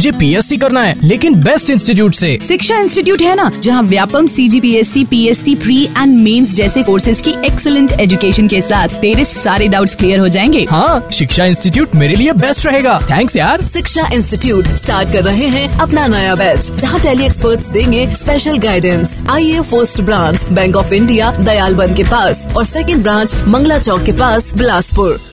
मुझे पीएससी करना है लेकिन बेस्ट इंस्टीट्यूट से। शिक्षा इंस्टीट्यूट है ना जहाँ Vyapam C G P S C P S T pre and mains जैसे कोर्सेज की एक्सलेंट एजुकेशन के साथ तेरे सारे डाउट्स क्लियर हो जाएँगे। हाँ शिक्षा इंस्टीट्यूट मेरे लिए बेस्ट रहेगा। थैंक्स यार। शिक्षा इंस्टीट्यूट स्टार्ट कर रहे हैं अपना नया बैच जहाँ टेली एक्सपर्ट देंगे special guidance I A first branch Bank of India Dayalband के पास और सेकेंड ब्रांच मंगला चौक के पास बिलासपुर।